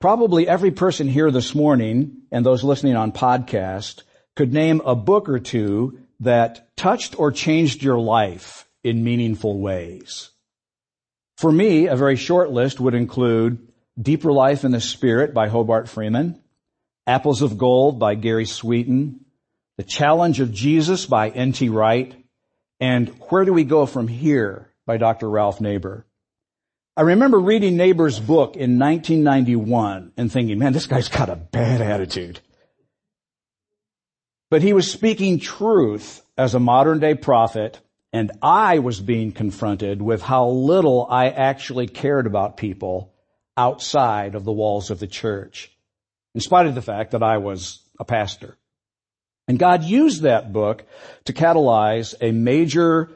Probably every person here this morning and those listening on podcast could name a book or two that touched or changed your life in meaningful ways. For me, a very short list would include Deeper Life in the Spirit by Hobart Freeman, Apples of Gold by Gary Sweeten, The Challenge of Jesus by N.T. Wright, and Where Do We Go From Here by Dr. Ralph Neighbour. I remember reading Neighbour's book in 1991 and thinking, man, this guy's got a bad attitude. But he was speaking truth as a modern day prophet and I was being confronted with how little I actually cared about people outside of the walls of the church, in spite of the fact that I was a pastor. And God used that book to catalyze a major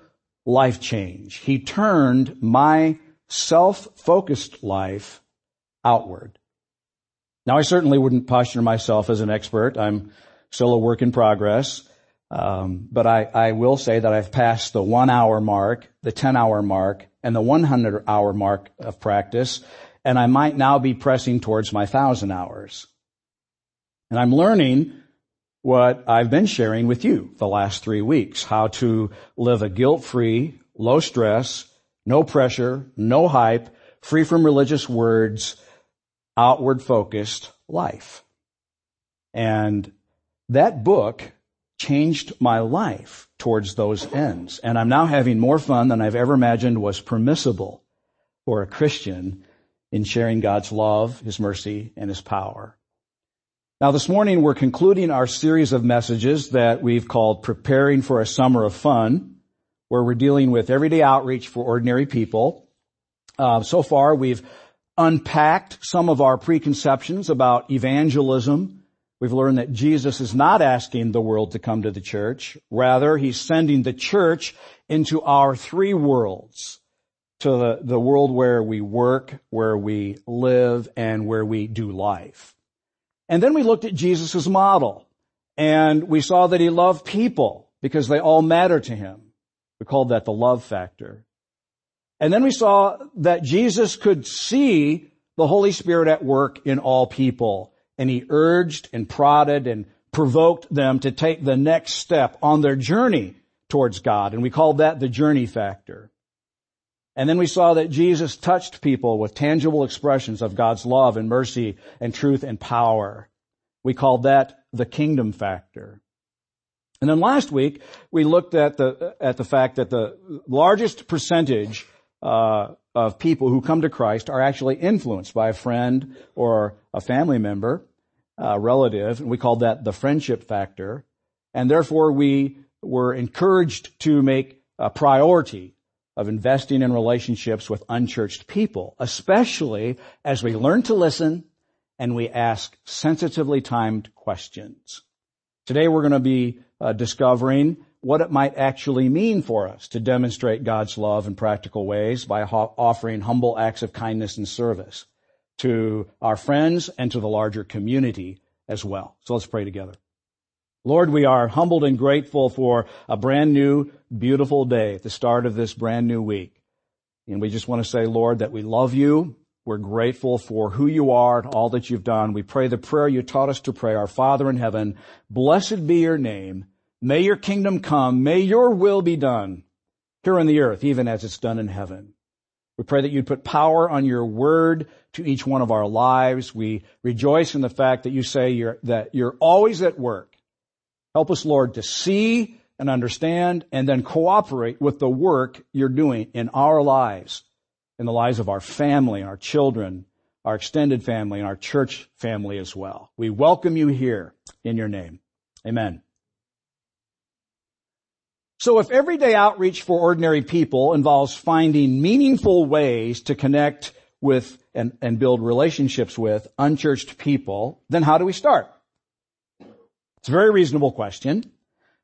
life change. He turned my self-focused life outward. Now I certainly wouldn't posture myself as an expert. I'm still a work in progress. Um, but I, I will say that I've passed the one hour mark, the 10 hour mark, and the 100 hour mark of practice, and I might now be pressing towards my thousand hours. And I'm learning what I've been sharing with you the last three weeks, how to live a guilt-free, low stress, no pressure, no hype, free from religious words, outward focused life. And that book changed my life towards those ends. And I'm now having more fun than I've ever imagined was permissible for a Christian in sharing God's love, His mercy, and His power. Now this morning we're concluding our series of messages that we've called Preparing for a Summer of Fun, where we're dealing with everyday outreach for ordinary people. Uh, so far we've unpacked some of our preconceptions about evangelism, We've learned that Jesus is not asking the world to come to the church. Rather, He's sending the church into our three worlds. To the, the world where we work, where we live, and where we do life. And then we looked at Jesus' model. And we saw that He loved people because they all matter to Him. We called that the love factor. And then we saw that Jesus could see the Holy Spirit at work in all people and he urged and prodded and provoked them to take the next step on their journey towards God. And we called that the journey factor. And then we saw that Jesus touched people with tangible expressions of God's love and mercy and truth and power. We called that the kingdom factor. And then last week we looked at the at the fact that the largest percentage uh, of people who come to Christ are actually influenced by a friend or a family member, a relative, and we called that the friendship factor. And therefore we were encouraged to make a priority of investing in relationships with unchurched people, especially as we learn to listen and we ask sensitively timed questions. Today we're going to be uh, discovering what it might actually mean for us to demonstrate God's love in practical ways by ho- offering humble acts of kindness and service to our friends and to the larger community as well. So let's pray together. Lord, we are humbled and grateful for a brand new, beautiful day at the start of this brand new week. And we just want to say, Lord, that we love you. We're grateful for who you are and all that you've done. We pray the prayer you taught us to pray. Our Father in heaven, blessed be your name. May your kingdom come. May your will be done here on the earth, even as it's done in heaven. We pray that you'd put power on your word to each one of our lives. We rejoice in the fact that you say you're, that you're always at work. Help us, Lord, to see and understand and then cooperate with the work you're doing in our lives, in the lives of our family our children, our extended family and our church family as well. We welcome you here in your name. Amen. So if everyday outreach for ordinary people involves finding meaningful ways to connect with and, and build relationships with unchurched people, then how do we start? It's a very reasonable question.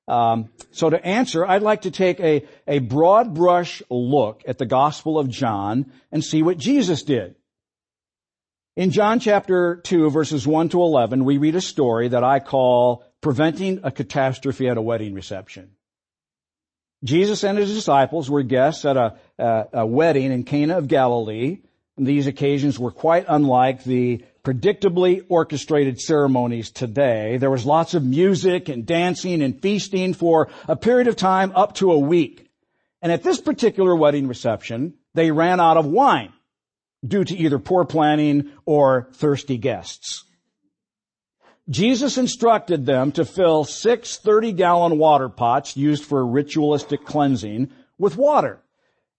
Um, so to answer, I'd like to take a, a broad brush look at the Gospel of John and see what Jesus did. In John chapter 2 verses 1 to 11, we read a story that I call preventing a catastrophe at a wedding reception. Jesus and his disciples were guests at a, a, a wedding in Cana of Galilee. And these occasions were quite unlike the predictably orchestrated ceremonies today. There was lots of music and dancing and feasting for a period of time up to a week. And at this particular wedding reception, they ran out of wine due to either poor planning or thirsty guests. Jesus instructed them to fill six 30 gallon water pots used for ritualistic cleansing with water.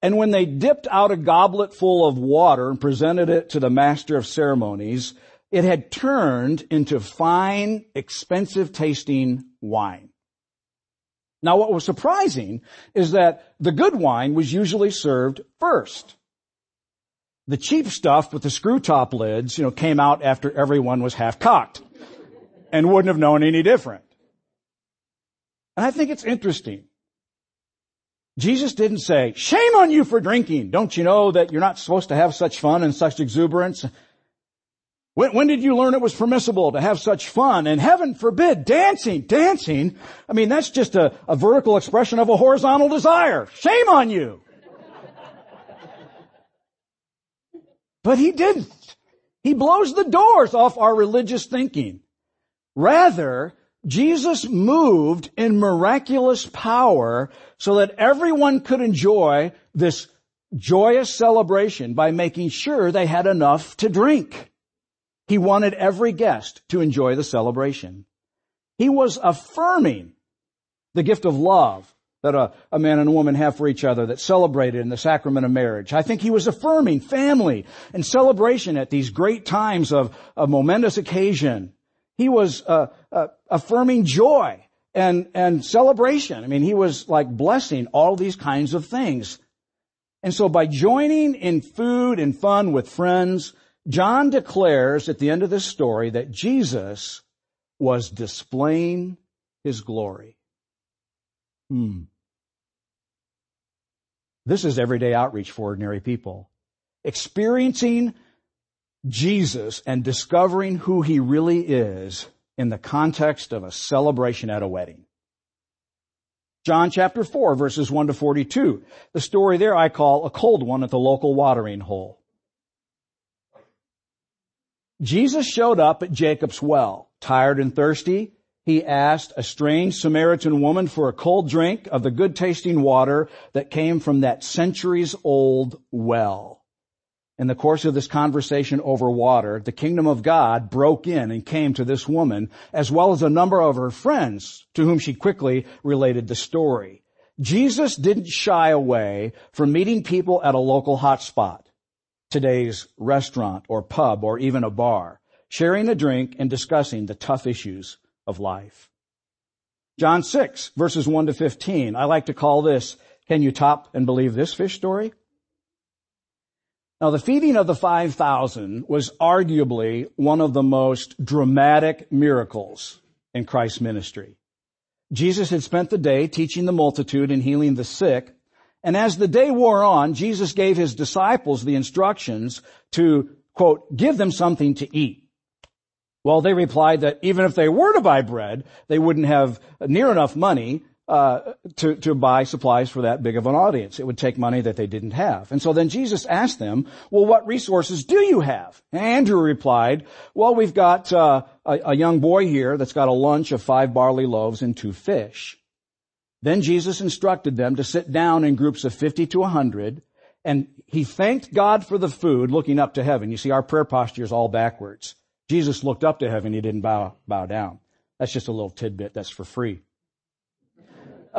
And when they dipped out a goblet full of water and presented it to the master of ceremonies, it had turned into fine, expensive tasting wine. Now what was surprising is that the good wine was usually served first. The cheap stuff with the screw top lids, you know, came out after everyone was half cocked and wouldn't have known any different. And I think it's interesting Jesus didn't say, shame on you for drinking. Don't you know that you're not supposed to have such fun and such exuberance? When, when, did you learn it was permissible to have such fun? And heaven forbid, dancing, dancing. I mean, that's just a, a vertical expression of a horizontal desire. Shame on you. but he didn't. He blows the doors off our religious thinking. Rather, Jesus moved in miraculous power so that everyone could enjoy this joyous celebration by making sure they had enough to drink. He wanted every guest to enjoy the celebration. He was affirming the gift of love that a, a, man and a woman have for each other that celebrated in the sacrament of marriage. I think he was affirming family and celebration at these great times of a momentous occasion. He was uh, uh, affirming joy and, and celebration. I mean, he was like blessing all these kinds of things. And so by joining in food and fun with friends, John declares at the end of this story that Jesus was displaying his glory. Hmm. This is everyday outreach for ordinary people. Experiencing Jesus and discovering who he really is in the context of a celebration at a wedding. John chapter 4 verses 1 to 42. The story there I call a cold one at the local watering hole. Jesus showed up at Jacob's well. Tired and thirsty, he asked a strange Samaritan woman for a cold drink of the good tasting water that came from that centuries old well in the course of this conversation over water, the kingdom of God broke in and came to this woman, as well as a number of her friends to whom she quickly related the story. Jesus didn't shy away from meeting people at a local hotspot, today's restaurant or pub or even a bar, sharing a drink and discussing the tough issues of life. John 6 verses 1 to 15. I like to call this, can you top and believe this fish story? Now the feeding of the 5,000 was arguably one of the most dramatic miracles in Christ's ministry. Jesus had spent the day teaching the multitude and healing the sick, and as the day wore on, Jesus gave his disciples the instructions to, quote, give them something to eat. Well, they replied that even if they were to buy bread, they wouldn't have near enough money uh, to, to buy supplies for that big of an audience. It would take money that they didn't have. And so then Jesus asked them, well, what resources do you have? And Andrew replied, well, we've got uh, a, a young boy here that's got a lunch of five barley loaves and two fish. Then Jesus instructed them to sit down in groups of 50 to 100 and he thanked God for the food looking up to heaven. You see, our prayer posture is all backwards. Jesus looked up to heaven. He didn't bow, bow down. That's just a little tidbit. That's for free.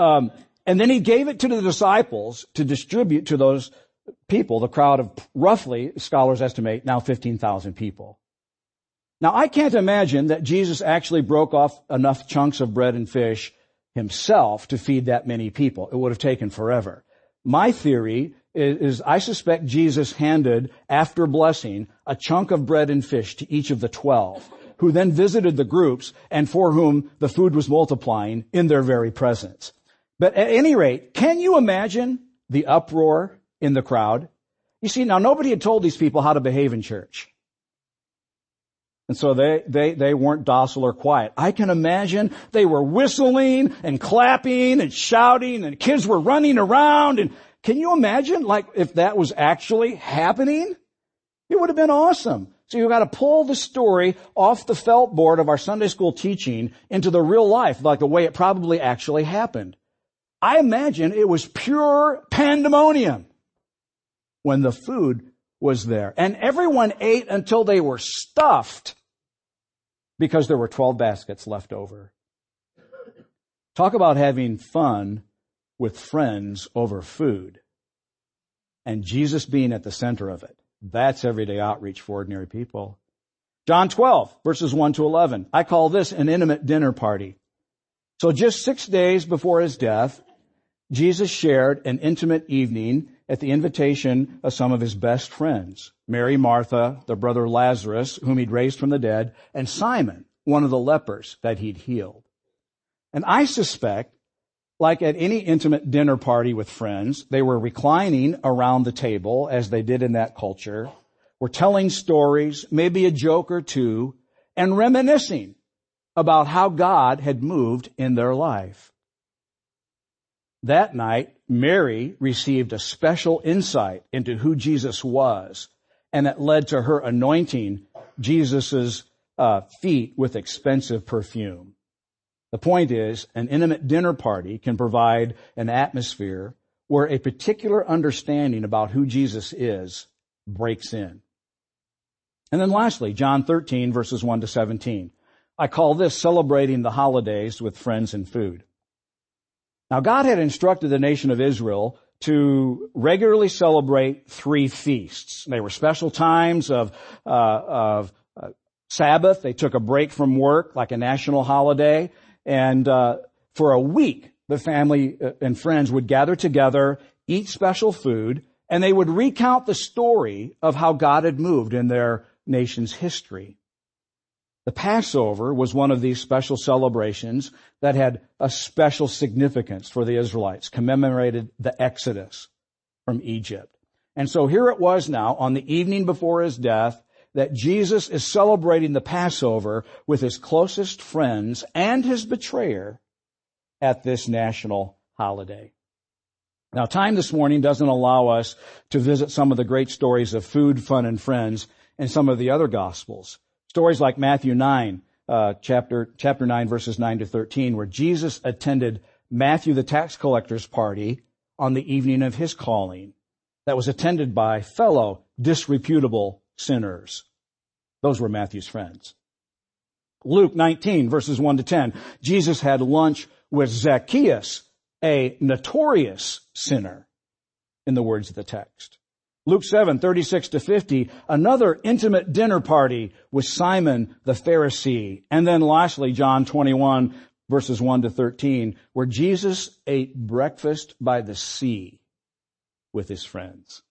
Um, and then he gave it to the disciples to distribute to those people, the crowd of roughly, scholars estimate, now 15,000 people. Now I can't imagine that Jesus actually broke off enough chunks of bread and fish himself to feed that many people. It would have taken forever. My theory is, is, I suspect Jesus handed, after blessing, a chunk of bread and fish to each of the twelve, who then visited the groups and for whom the food was multiplying in their very presence. But at any rate, can you imagine the uproar in the crowd? You see, now nobody had told these people how to behave in church. And so they, they, they weren't docile or quiet. I can imagine they were whistling and clapping and shouting and kids were running around and can you imagine like if that was actually happening? It would have been awesome. So you've got to pull the story off the felt board of our Sunday school teaching into the real life, like the way it probably actually happened. I imagine it was pure pandemonium when the food was there. And everyone ate until they were stuffed because there were 12 baskets left over. Talk about having fun with friends over food and Jesus being at the center of it. That's everyday outreach for ordinary people. John 12 verses 1 to 11. I call this an intimate dinner party. So just six days before his death, Jesus shared an intimate evening at the invitation of some of his best friends. Mary, Martha, the brother Lazarus, whom he'd raised from the dead, and Simon, one of the lepers that he'd healed. And I suspect, like at any intimate dinner party with friends, they were reclining around the table as they did in that culture, were telling stories, maybe a joke or two, and reminiscing about how God had moved in their life. That night, Mary received a special insight into who Jesus was, and it led to her anointing Jesus' uh, feet with expensive perfume. The point is, an intimate dinner party can provide an atmosphere where a particular understanding about who Jesus is breaks in. And then lastly, John 13 verses 1 to 17. I call this celebrating the holidays with friends and food. Now God had instructed the nation of Israel to regularly celebrate three feasts. They were special times of, uh, of uh, Sabbath. They took a break from work like a national holiday. And uh, for a week, the family uh, and friends would gather together, eat special food, and they would recount the story of how God had moved in their nation's history. The Passover was one of these special celebrations that had a special significance for the Israelites, commemorated the Exodus from Egypt. And so here it was now on the evening before his death that Jesus is celebrating the Passover with his closest friends and his betrayer at this national holiday. Now time this morning doesn't allow us to visit some of the great stories of food, fun, and friends in some of the other gospels. Stories like Matthew 9, uh, chapter, chapter 9 verses 9 to 13 where Jesus attended Matthew the tax collector's party on the evening of his calling that was attended by fellow disreputable sinners. Those were Matthew's friends. Luke 19 verses 1 to 10. Jesus had lunch with Zacchaeus, a notorious sinner, in the words of the text. Luke 7, 36 to 50, another intimate dinner party with Simon the Pharisee. And then lastly, John 21, verses 1 to 13, where Jesus ate breakfast by the sea with his friends.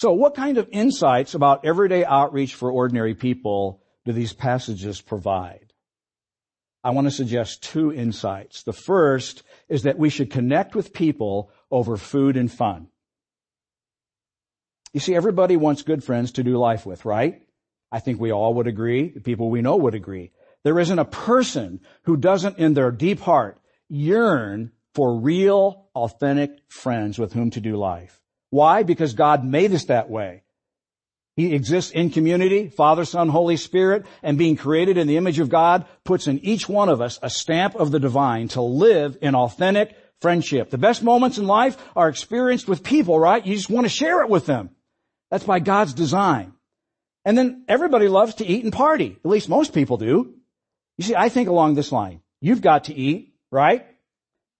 So what kind of insights about everyday outreach for ordinary people do these passages provide? I want to suggest two insights. The first is that we should connect with people over food and fun. You see, everybody wants good friends to do life with, right? I think we all would agree. The people we know would agree. There isn't a person who doesn't in their deep heart yearn for real, authentic friends with whom to do life. Why? Because God made us that way. He exists in community, Father, Son, Holy Spirit, and being created in the image of God puts in each one of us a stamp of the divine to live in authentic friendship. The best moments in life are experienced with people, right? You just want to share it with them. That's by God's design. And then everybody loves to eat and party. At least most people do. You see, I think along this line. You've got to eat, right?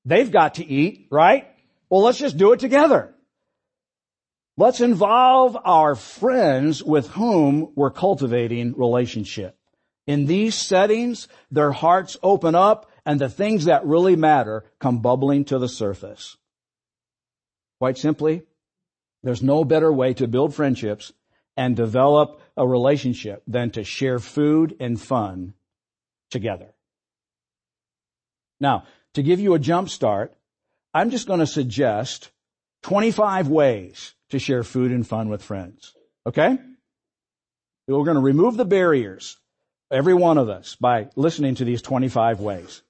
They've got to eat, right? Well, let's just do it together. Let's involve our friends with whom we're cultivating relationship. In these settings, their hearts open up and the things that really matter come bubbling to the surface. Quite simply, there's no better way to build friendships and develop a relationship than to share food and fun together. Now, to give you a jump start, I'm just going to suggest 25 ways to share food and fun with friends. Okay? We're going to remove the barriers, every one of us, by listening to these 25 ways.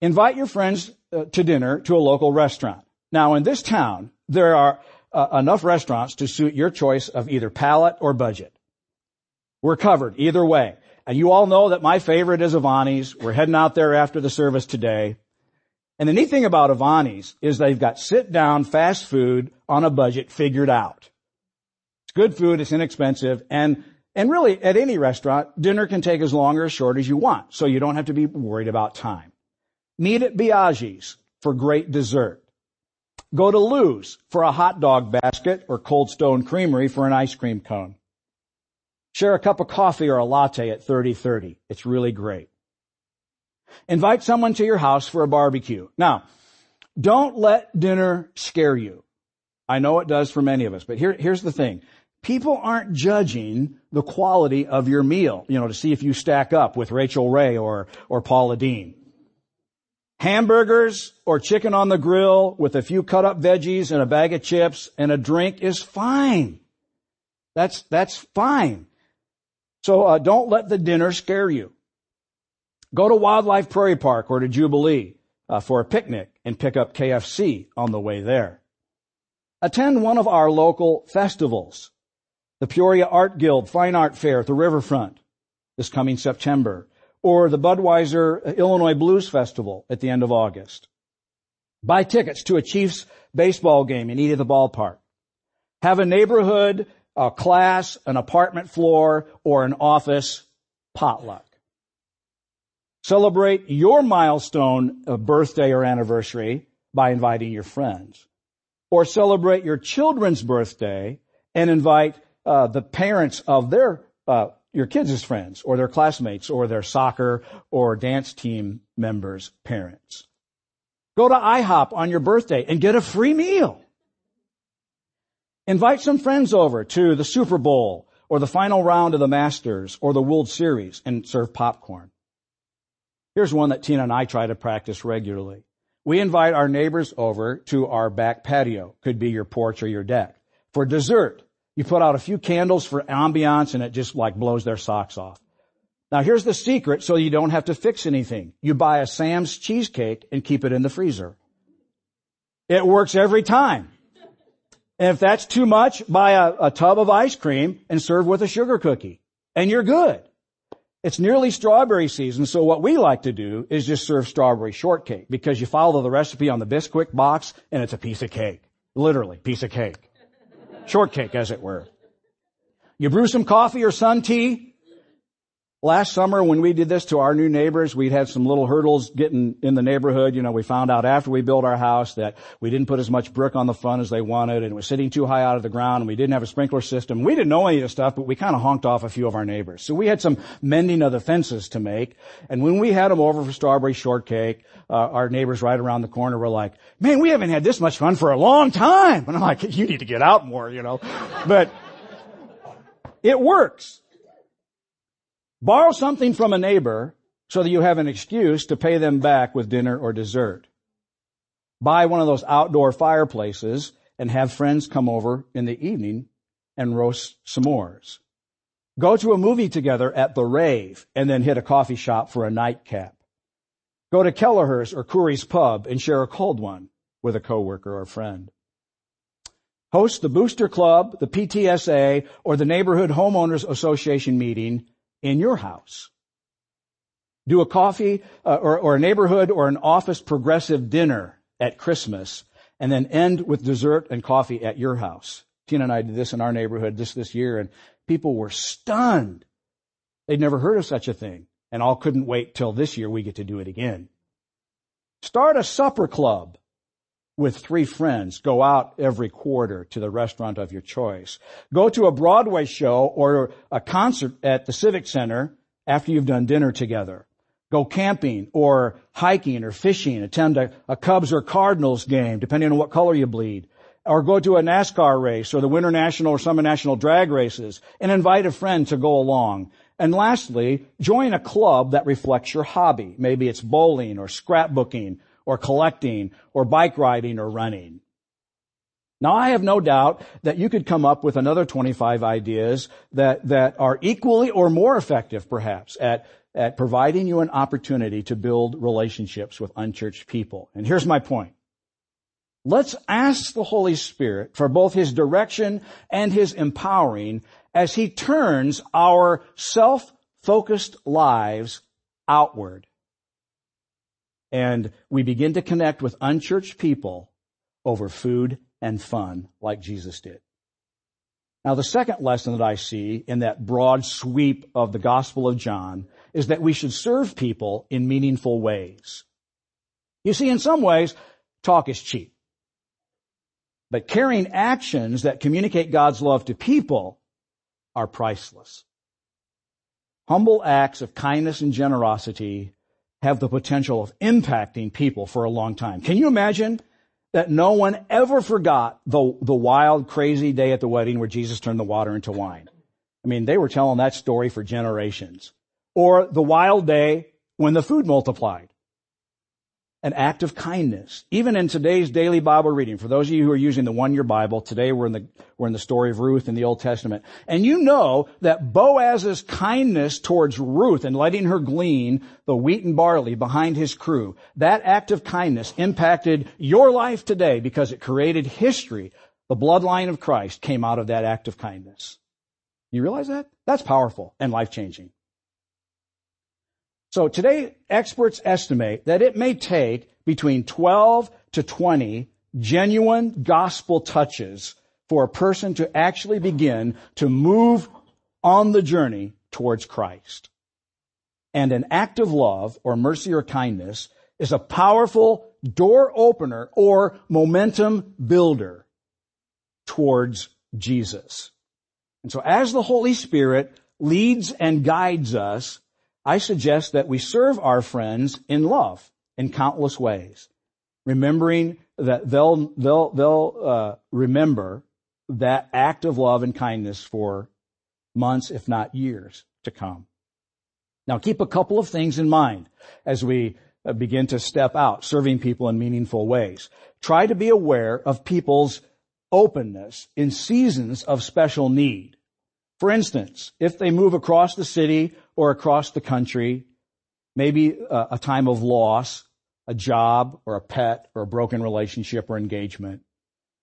Invite your friends uh, to dinner to a local restaurant. Now in this town, there are uh, enough restaurants to suit your choice of either palate or budget. We're covered either way. And you all know that my favorite is Avanti's. We're heading out there after the service today. And the neat thing about Avanti's is they've got sit down fast food on a budget figured out. It's good food, it's inexpensive, and, and really at any restaurant, dinner can take as long or as short as you want, so you don't have to be worried about time. Meet at Biaggi's for great dessert. Go to Lou's for a hot dog basket or Cold Stone Creamery for an ice cream cone. Share a cup of coffee or a latte at 3030. It's really great. Invite someone to your house for a barbecue. Now, don't let dinner scare you. I know it does for many of us, but here, here's the thing. People aren't judging the quality of your meal, you know, to see if you stack up with Rachael Ray or, or Paula Deen. Hamburgers or chicken on the grill with a few cut up veggies and a bag of chips and a drink is fine. That's, that's fine. So uh, don't let the dinner scare you. Go to Wildlife Prairie Park or to Jubilee uh, for a picnic and pick up KFC on the way there. Attend one of our local festivals. The Peoria Art Guild Fine Art Fair at the Riverfront this coming September, or the Budweiser Illinois Blues Festival at the end of August. Buy tickets to a Chiefs baseball game eat at the ballpark. Have a neighborhood a class, an apartment floor, or an office potluck. Celebrate your milestone of birthday or anniversary by inviting your friends. Or celebrate your children's birthday and invite uh, the parents of their uh, your kids' friends or their classmates or their soccer or dance team members' parents. Go to IHOP on your birthday and get a free meal. Invite some friends over to the Super Bowl or the final round of the Masters or the World Series and serve popcorn. Here's one that Tina and I try to practice regularly. We invite our neighbors over to our back patio, could be your porch or your deck. For dessert, you put out a few candles for ambiance and it just like blows their socks off. Now here's the secret so you don't have to fix anything. You buy a Sam's cheesecake and keep it in the freezer. It works every time. And if that's too much, buy a, a tub of ice cream and serve with a sugar cookie. And you're good. It's nearly strawberry season, so what we like to do is just serve strawberry shortcake because you follow the recipe on the Bisquick box and it's a piece of cake. Literally, piece of cake. Shortcake, as it were. You brew some coffee or sun tea, Last summer when we did this to our new neighbors, we'd had some little hurdles getting in the neighborhood. You know, we found out after we built our house that we didn't put as much brick on the front as they wanted and it was sitting too high out of the ground and we didn't have a sprinkler system. We didn't know any of this stuff, but we kind of honked off a few of our neighbors. So we had some mending of the fences to make. And when we had them over for strawberry shortcake, uh, our neighbors right around the corner were like, man, we haven't had this much fun for a long time. And I'm like, you need to get out more, you know, but it works. Borrow something from a neighbor so that you have an excuse to pay them back with dinner or dessert. Buy one of those outdoor fireplaces and have friends come over in the evening and roast s'mores. Go to a movie together at the rave and then hit a coffee shop for a nightcap. Go to Kelleher's or Curry's pub and share a cold one with a coworker or friend. Host the Booster Club, the PTSA, or the Neighborhood Homeowners Association meeting in your house. Do a coffee uh, or, or a neighborhood or an office progressive dinner at Christmas and then end with dessert and coffee at your house. Tina and I did this in our neighborhood this this year and people were stunned. They'd never heard of such a thing and all couldn't wait till this year we get to do it again. Start a supper club with three friends. Go out every quarter to the restaurant of your choice. Go to a Broadway show or a concert at the Civic Center after you've done dinner together. Go camping or hiking or fishing. Attend a, a Cubs or Cardinals game, depending on what color you bleed. Or go to a NASCAR race or the Winter National or Summer National drag races and invite a friend to go along. And lastly, join a club that reflects your hobby. Maybe it's bowling or scrapbooking or collecting or bike riding or running. Now I have no doubt that you could come up with another 25 ideas that, that are equally or more effective perhaps at, at providing you an opportunity to build relationships with unchurched people. And here's my point. Let's ask the Holy Spirit for both His direction and His empowering as He turns our self-focused lives outward. And we begin to connect with unchurched people over food and fun like Jesus did. Now the second lesson that I see in that broad sweep of the Gospel of John is that we should serve people in meaningful ways. You see, in some ways, talk is cheap. But carrying actions that communicate God's love to people are priceless. Humble acts of kindness and generosity have the potential of impacting people for a long time. Can you imagine that no one ever forgot the, the wild, crazy day at the wedding where Jesus turned the water into wine? I mean, they were telling that story for generations. Or the wild day when the food multiplied an act of kindness. Even in today's daily Bible reading, for those of you who are using the one-year Bible, today we're in the, we're in the story of Ruth in the Old Testament. And you know that Boaz's kindness towards Ruth and letting her glean the wheat and barley behind his crew, that act of kindness impacted your life today because it created history. The bloodline of Christ came out of that act of kindness. You realize that? That's powerful and life-changing. So today, experts estimate that it may take between 12 to 20 genuine gospel touches for a person to actually begin to move on the journey towards Christ. And an act of love or mercy or kindness is a powerful door opener or momentum builder towards Jesus. And so as the Holy Spirit leads and guides us, I suggest that we serve our friends in love in countless ways, remembering that they'll they'll they'll uh, remember that act of love and kindness for months, if not years, to come. Now, keep a couple of things in mind as we uh, begin to step out, serving people in meaningful ways. Try to be aware of people's openness in seasons of special need. For instance, if they move across the city or across the country, maybe a, a time of loss, a job or a pet or a broken relationship or engagement,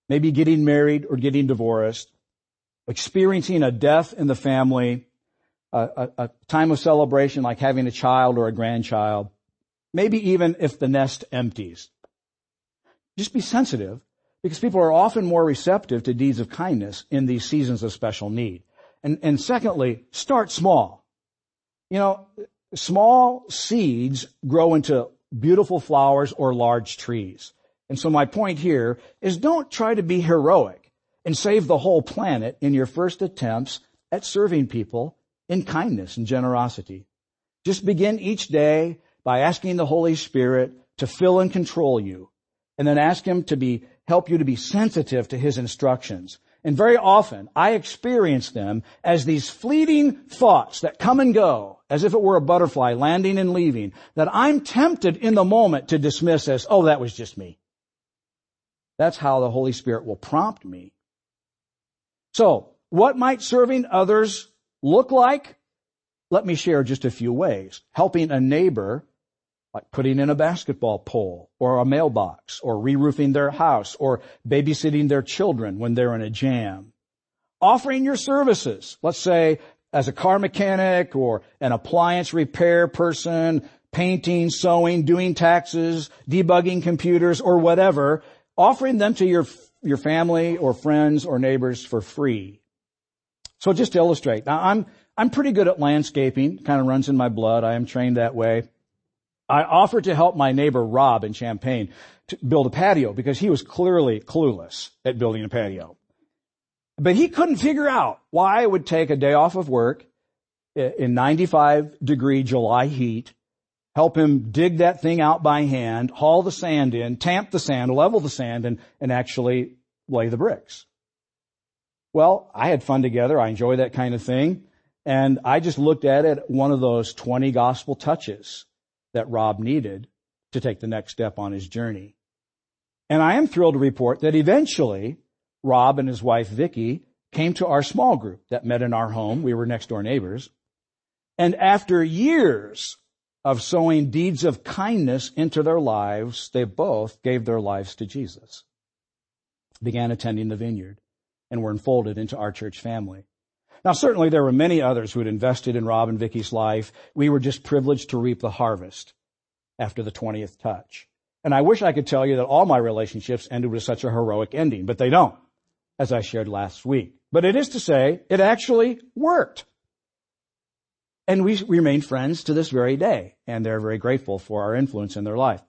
maybe getting married or getting divorced, experiencing a death in the family, a, a, a, time of celebration like having a child or a grandchild, maybe even if the nest empties. Just be sensitive because people are often more receptive to deeds of kindness in these seasons of special need. And, and secondly, start small. You know, small seeds grow into beautiful flowers or large trees. And so my point here is don't try to be heroic and save the whole planet in your first attempts at serving people in kindness and generosity. Just begin each day by asking the Holy Spirit to fill and control you and then ask Him to be, help you to be sensitive to His instructions and very often I experience them as these fleeting thoughts that come and go as if it were a butterfly landing and leaving that I'm tempted in the moment to dismiss as, oh, that was just me. That's how the Holy Spirit will prompt me. So, what might serving others look like? Let me share just a few ways. Helping a neighbor like putting in a basketball pole or a mailbox or re-roofing their house or babysitting their children when they're in a jam. Offering your services, let's say as a car mechanic or an appliance repair person, painting, sewing, doing taxes, debugging computers or whatever, offering them to your, your family or friends or neighbors for free. So just to illustrate, now I'm, I'm pretty good at landscaping, kind of runs in my blood. I am trained that way. I offered to help my neighbor Rob in Champaign to build a patio because he was clearly clueless at building a patio. But he couldn't figure out why I would take a day off of work eh, in 95 degree July heat, help him dig that thing out by hand, haul the sand in, tamp the sand, level the sand, and, and actually lay the bricks. Well, I had fun together. I enjoy that kind of thing. And I just looked at it, one of those 20 gospel touches that Rob needed to take the next step on his journey. And I am thrilled to report that eventually Rob and his wife Vicky came to our small group that met in our home. We were next door neighbors. And after years of sowing deeds of kindness into their lives, they both gave their lives to Jesus. began attending the vineyard and were enfolded into our church family. Now certainly there were many others who had invested in Rob and Vicky's life. We were just privileged to reap the harvest after the 20th touch. And I wish I could tell you that all my relationships ended with such a heroic ending, but they don't, as I shared last week. But it is to say, it actually worked. And we remain friends to this very day, and they're very grateful for our influence in their life.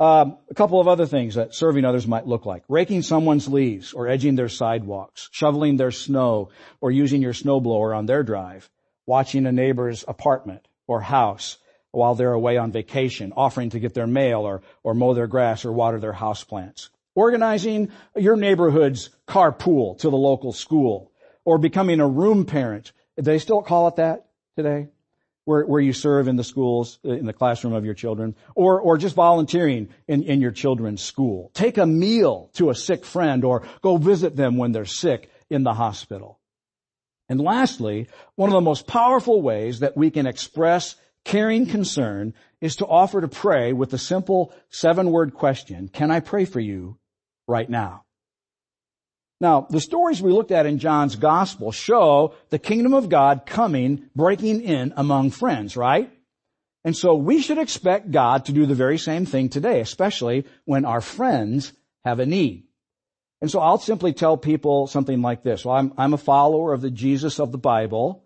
Um, a couple of other things that serving others might look like. Raking someone's leaves or edging their sidewalks, shoveling their snow or using your snowblower on their drive, watching a neighbor's apartment or house while they're away on vacation, offering to get their mail or, or mow their grass or water their houseplants. Organizing your neighborhood's carpool to the local school or becoming a room parent. They still call it that today? Where, where you serve in the schools, uh, in the classroom of your children, or, or just volunteering in, in your children's school. Take a meal to a sick friend or go visit them when they're sick in the hospital. And lastly, one of the most powerful ways that we can express caring concern is to offer to pray with the simple seven word question, can I pray for you right now? Now, the stories we looked at in John's gospel show the kingdom of God coming, breaking in among friends, right? And so we should expect God to do the very same thing today, especially when our friends have a need. And so I'll simply tell people something like this. Well, I'm, I'm a follower of the Jesus of the Bible,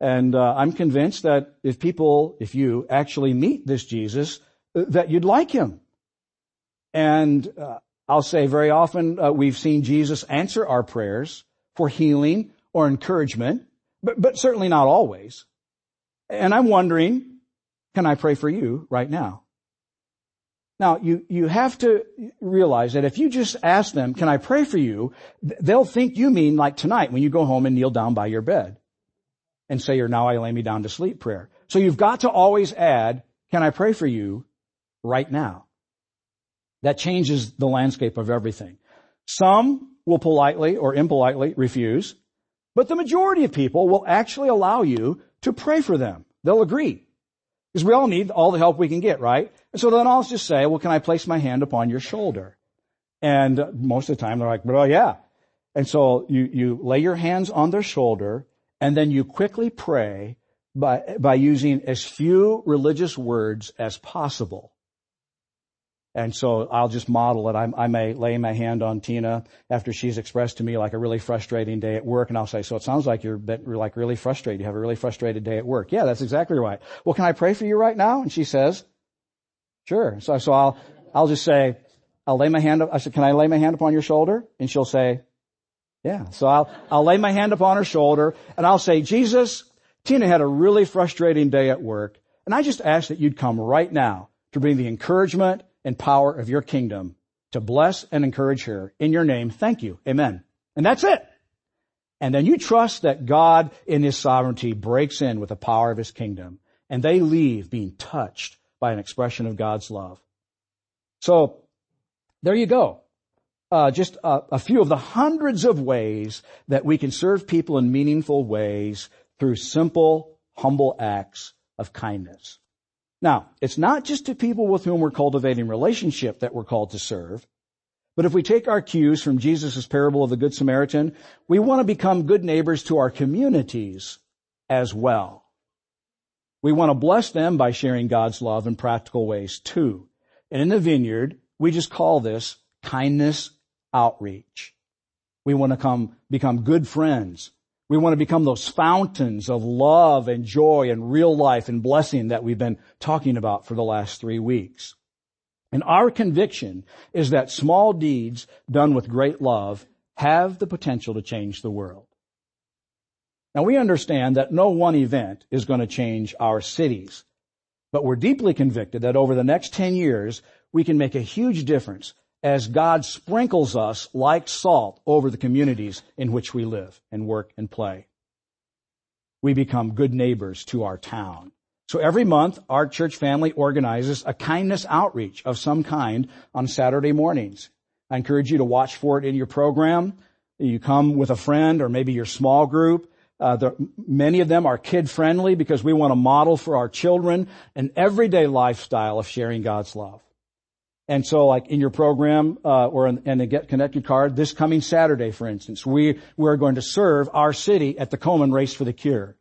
and uh, I'm convinced that if people, if you actually meet this Jesus, uh, that you'd like him. And uh, I'll say very often uh, we've seen Jesus answer our prayers for healing or encouragement, but, but certainly not always. And I'm wondering, can I pray for you right now? Now, you, you have to realize that if you just ask them, can I pray for you? They'll think you mean like tonight when you go home and kneel down by your bed and say your now I lay me down to sleep prayer. So you've got to always add, can I pray for you right now? That changes the landscape of everything. Some will politely or impolitely refuse, but the majority of people will actually allow you to pray for them. They'll agree. Because we all need all the help we can get, right? And so then I'll just say, well, can I place my hand upon your shoulder? And most of the time they're like, well, yeah. And so you, you lay your hands on their shoulder and then you quickly pray by, by using as few religious words as possible. And so I'll just model it. I, I, may lay my hand on Tina after she's expressed to me like a really frustrating day at work, and I'll say, "So it sounds like you're, you're like really frustrated. You have a really frustrated day at work." Yeah, that's exactly right. Well, can I pray for you right now? And she says, "Sure." So, so I'll I'll just say, I'll lay my hand. I said, "Can I lay my hand upon your shoulder?" And she'll say, "Yeah." So I'll I'll lay my hand upon her shoulder, and I'll say, "Jesus, Tina had a really frustrating day at work, and I just ask that you'd come right now to bring the encouragement." And power of your kingdom to bless and encourage her in your name. Thank you. Amen. And that's it. And then you trust that God in his sovereignty breaks in with the power of his kingdom and they leave being touched by an expression of God's love. So there you go. Uh, just a, a few of the hundreds of ways that we can serve people in meaningful ways through simple, humble acts of kindness. Now, it's not just to people with whom we're cultivating relationship that we're called to serve. But if we take our cues from Jesus' parable of the Good Samaritan, we want to become good neighbors to our communities as well. We want to bless them by sharing God's love in practical ways too. And in the vineyard, we just call this kindness outreach. We want to come, become good friends we want to become those fountains of love and joy and real life and blessing that we've been talking about for the last three weeks. And our conviction is that small deeds done with great love have the potential to change the world. Now we understand that no one event is going to change our cities, but we're deeply convicted that over the next 10 years, we can make a huge difference as God sprinkles us like salt over the communities in which we live and work and play. We become good neighbors to our town. So every month, our church family organizes a kindness outreach of some kind on Saturday mornings. I encourage you to watch for it in your program. You come with a friend or maybe your small group. Uh, the, many of them are kid friendly because we want to model for our children an everyday lifestyle of sharing God's love. And so like in your program, uh, or in, in the Get Connected card, this coming Saturday, for instance, we, we're going to serve our city at the Komen Race for the Cure.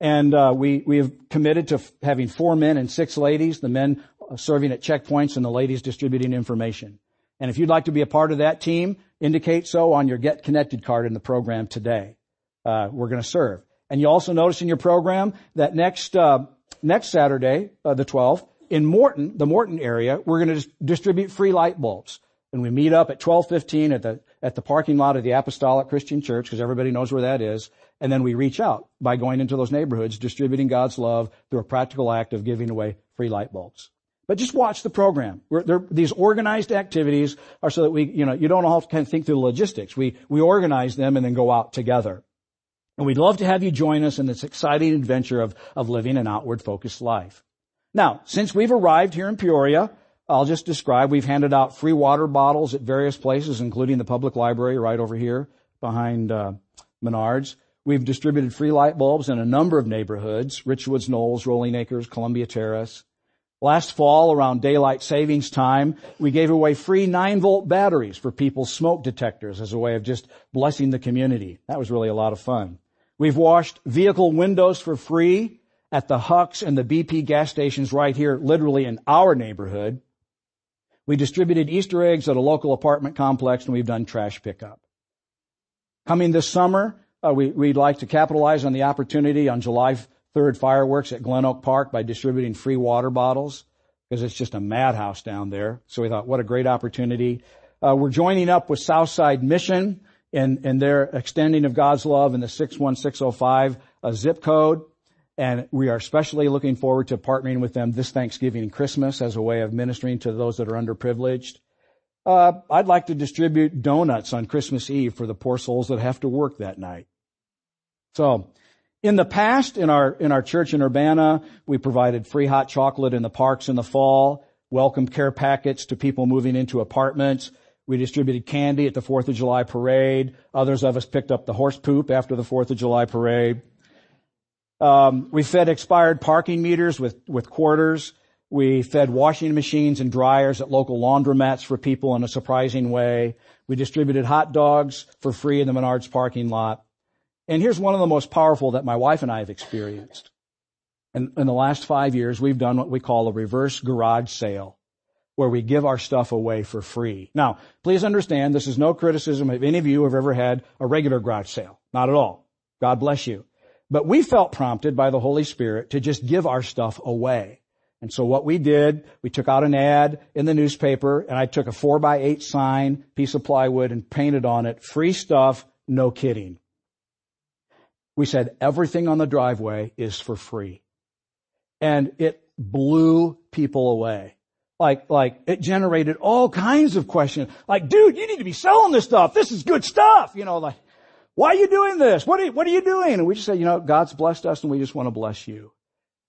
And, uh, we, we have committed to f- having four men and six ladies, the men serving at checkpoints and the ladies distributing information. And if you'd like to be a part of that team, indicate so on your Get Connected card in the program today. Uh, we're going to serve. And you also notice in your program that next, uh, next Saturday, uh, the 12th, in Morton, the Morton area, we're going to distribute free light bulbs. And we meet up at 1215 at the, at the parking lot of the Apostolic Christian Church, because everybody knows where that is. And then we reach out by going into those neighborhoods, distributing God's love through a practical act of giving away free light bulbs. But just watch the program. these organized activities are so that we, you know, you don't to kind of think through the logistics. We, we organize them and then go out together. And we'd love to have you join us in this exciting adventure of, of living an outward focused life. Now, since we've arrived here in Peoria, I'll just describe, we've handed out free water bottles at various places, including the public library right over here behind uh, Menards. We've distributed free light bulbs in a number of neighborhoods, Richwoods Knolls, Rolling Acres, Columbia Terrace. Last fall, around daylight savings time, we gave away free 9 volt batteries for people's smoke detectors as a way of just blessing the community. That was really a lot of fun. We've washed vehicle windows for free at the Hucks and the BP gas stations right here, literally in our neighborhood. We distributed Easter eggs at a local apartment complex and we've done trash pickup. Coming this summer, uh, we, would like to capitalize on the opportunity on July 3rd fireworks at Glen Oak Park by distributing free water bottles because it's just a madhouse down there. So we thought, what a great opportunity. Uh, we're joining up with Southside Mission in, in their extending of God's love in the 61605 uh, zip code. And we are especially looking forward to partnering with them this Thanksgiving and Christmas as a way of ministering to those that are underprivileged. Uh, I'd like to distribute donuts on Christmas Eve for the poor souls that have to work that night. So, in the past, in our, in our church in Urbana, we provided free hot chocolate in the parks in the fall, welcome care packets to people moving into apartments. We distributed candy at the 4th of July parade. Others of us picked up the horse poop after the 4th of July parade. Um, we fed expired parking meters with, with quarters. We fed washing machines and dryers at local laundromats for people in a surprising way. We distributed hot dogs for free in the Menards parking lot. And here's one of the most powerful that my wife and I have experienced. In, in the last five years, we've done what we call a reverse garage sale, where we give our stuff away for free. Now, please understand, this is no criticism of any of you who have ever had a regular garage sale. Not at all. God bless you. But we felt prompted by the Holy Spirit to just give our stuff away. And so what we did, we took out an ad in the newspaper and I took a four by eight sign, piece of plywood and painted on it, free stuff, no kidding. We said everything on the driveway is for free. And it blew people away. Like, like, it generated all kinds of questions. Like, dude, you need to be selling this stuff. This is good stuff. You know, like, why are you doing this? What are you, what are you doing? And we just said, you know, God's blessed us and we just want to bless you.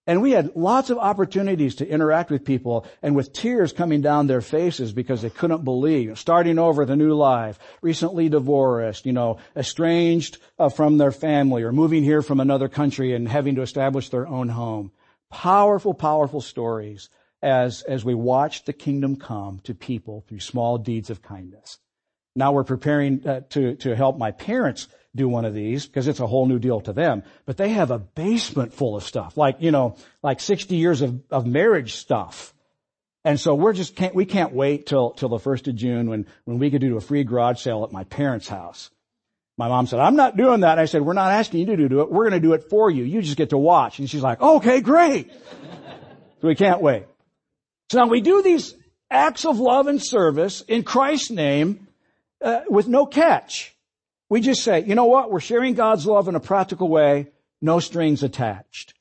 And we had lots of opportunities to interact with people and with tears coming down their faces because they couldn't believe, starting over the new life, recently divorced, you know, estranged uh, from their family or moving here from another country and having to establish their own home. Powerful, powerful stories as, as we watched the kingdom come to people through small deeds of kindness. Now we're preparing uh, to, to help my parents do one of these because it's a whole new deal to them. But they have a basement full of stuff, like, you know, like 60 years of, of marriage stuff. And so we're just can't, we can't wait till, till the first of June when, when we could do a free garage sale at my parents' house. My mom said, I'm not doing that. I said, we're not asking you to do it. We're going to do it for you. You just get to watch. And she's like, okay, great. so we can't wait. So now we do these acts of love and service in Christ's name uh, with no catch. We just say, you know what? We're sharing God's love in a practical way. No strings attached.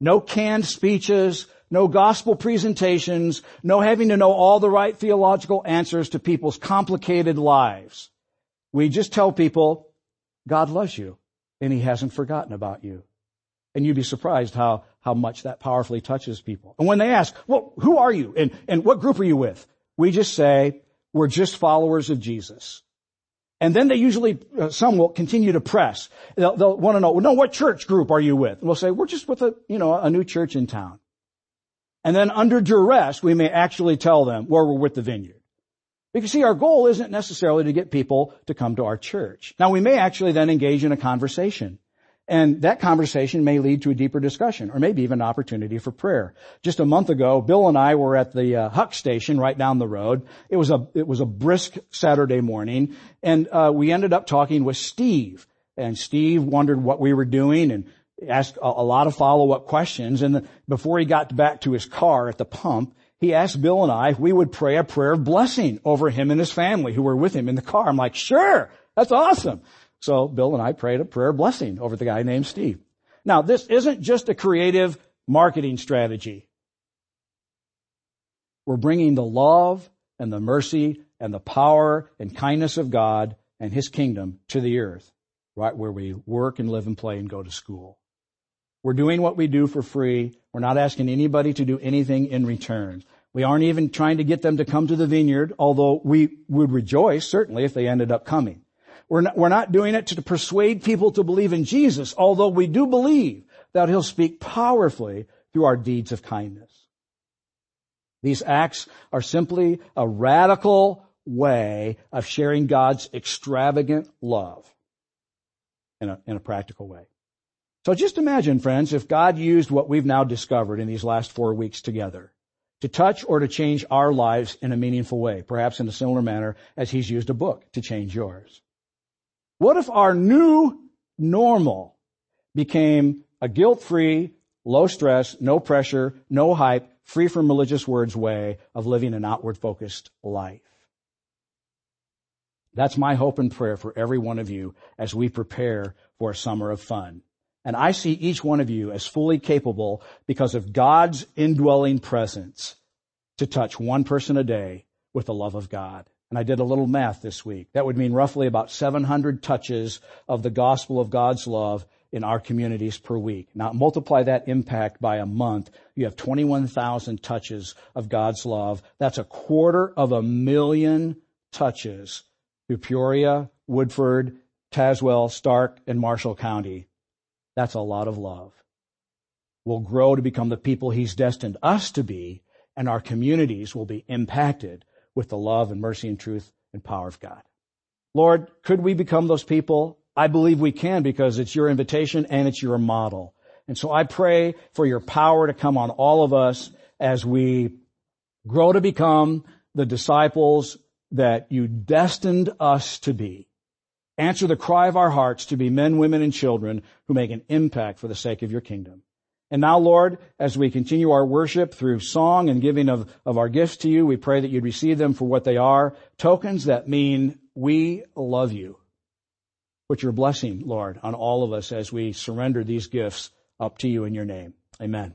No canned speeches. No gospel presentations. No having to know all the right theological answers to people's complicated lives. We just tell people, God loves you and he hasn't forgotten about you. And you'd be surprised how, how much that powerfully touches people. And when they ask, well, who are you? And, and what group are you with? We just say, we're just followers of Jesus. And then they usually, uh, some will continue to press. They'll, they'll want to know, well, no, what church group are you with? And we'll say, we're just with a, you know, a new church in town. And then under duress, we may actually tell them where we're with the vineyard. Because see, our goal isn't necessarily to get people to come to our church. Now we may actually then engage in a conversation. And that conversation may lead to a deeper discussion or maybe even an opportunity for prayer. Just a month ago, Bill and I were at the uh, Huck station right down the road. It was a, it was a brisk Saturday morning and uh, we ended up talking with Steve. And Steve wondered what we were doing and asked a, a lot of follow-up questions. And the, before he got back to his car at the pump, he asked Bill and I if we would pray a prayer of blessing over him and his family who were with him in the car. I'm like, sure, that's awesome. So Bill and I prayed a prayer blessing over the guy named Steve. Now, this isn't just a creative marketing strategy. We're bringing the love and the mercy and the power and kindness of God and His kingdom to the earth, right where we work and live and play and go to school. We're doing what we do for free. We're not asking anybody to do anything in return. We aren't even trying to get them to come to the vineyard, although we would rejoice, certainly, if they ended up coming. We're not, we're not doing it to persuade people to believe in Jesus, although we do believe that He'll speak powerfully through our deeds of kindness. These acts are simply a radical way of sharing God's extravagant love in a, in a practical way. So just imagine, friends, if God used what we've now discovered in these last four weeks together to touch or to change our lives in a meaningful way, perhaps in a similar manner as He's used a book to change yours. What if our new normal became a guilt-free, low stress, no pressure, no hype, free from religious words way of living an outward focused life? That's my hope and prayer for every one of you as we prepare for a summer of fun. And I see each one of you as fully capable because of God's indwelling presence to touch one person a day with the love of God. And I did a little math this week. That would mean roughly about 700 touches of the gospel of God's love in our communities per week. Now multiply that impact by a month. You have 21,000 touches of God's love. That's a quarter of a million touches through Peoria, Woodford, Tazewell, Stark, and Marshall County. That's a lot of love. We'll grow to become the people He's destined us to be, and our communities will be impacted with the love and mercy and truth and power of God. Lord, could we become those people? I believe we can because it's your invitation and it's your model. And so I pray for your power to come on all of us as we grow to become the disciples that you destined us to be. Answer the cry of our hearts to be men, women, and children who make an impact for the sake of your kingdom. And now, Lord, as we continue our worship through song and giving of, of our gifts to you, we pray that you'd receive them for what they are, tokens that mean we love you. Put your blessing, Lord, on all of us as we surrender these gifts up to you in your name. Amen.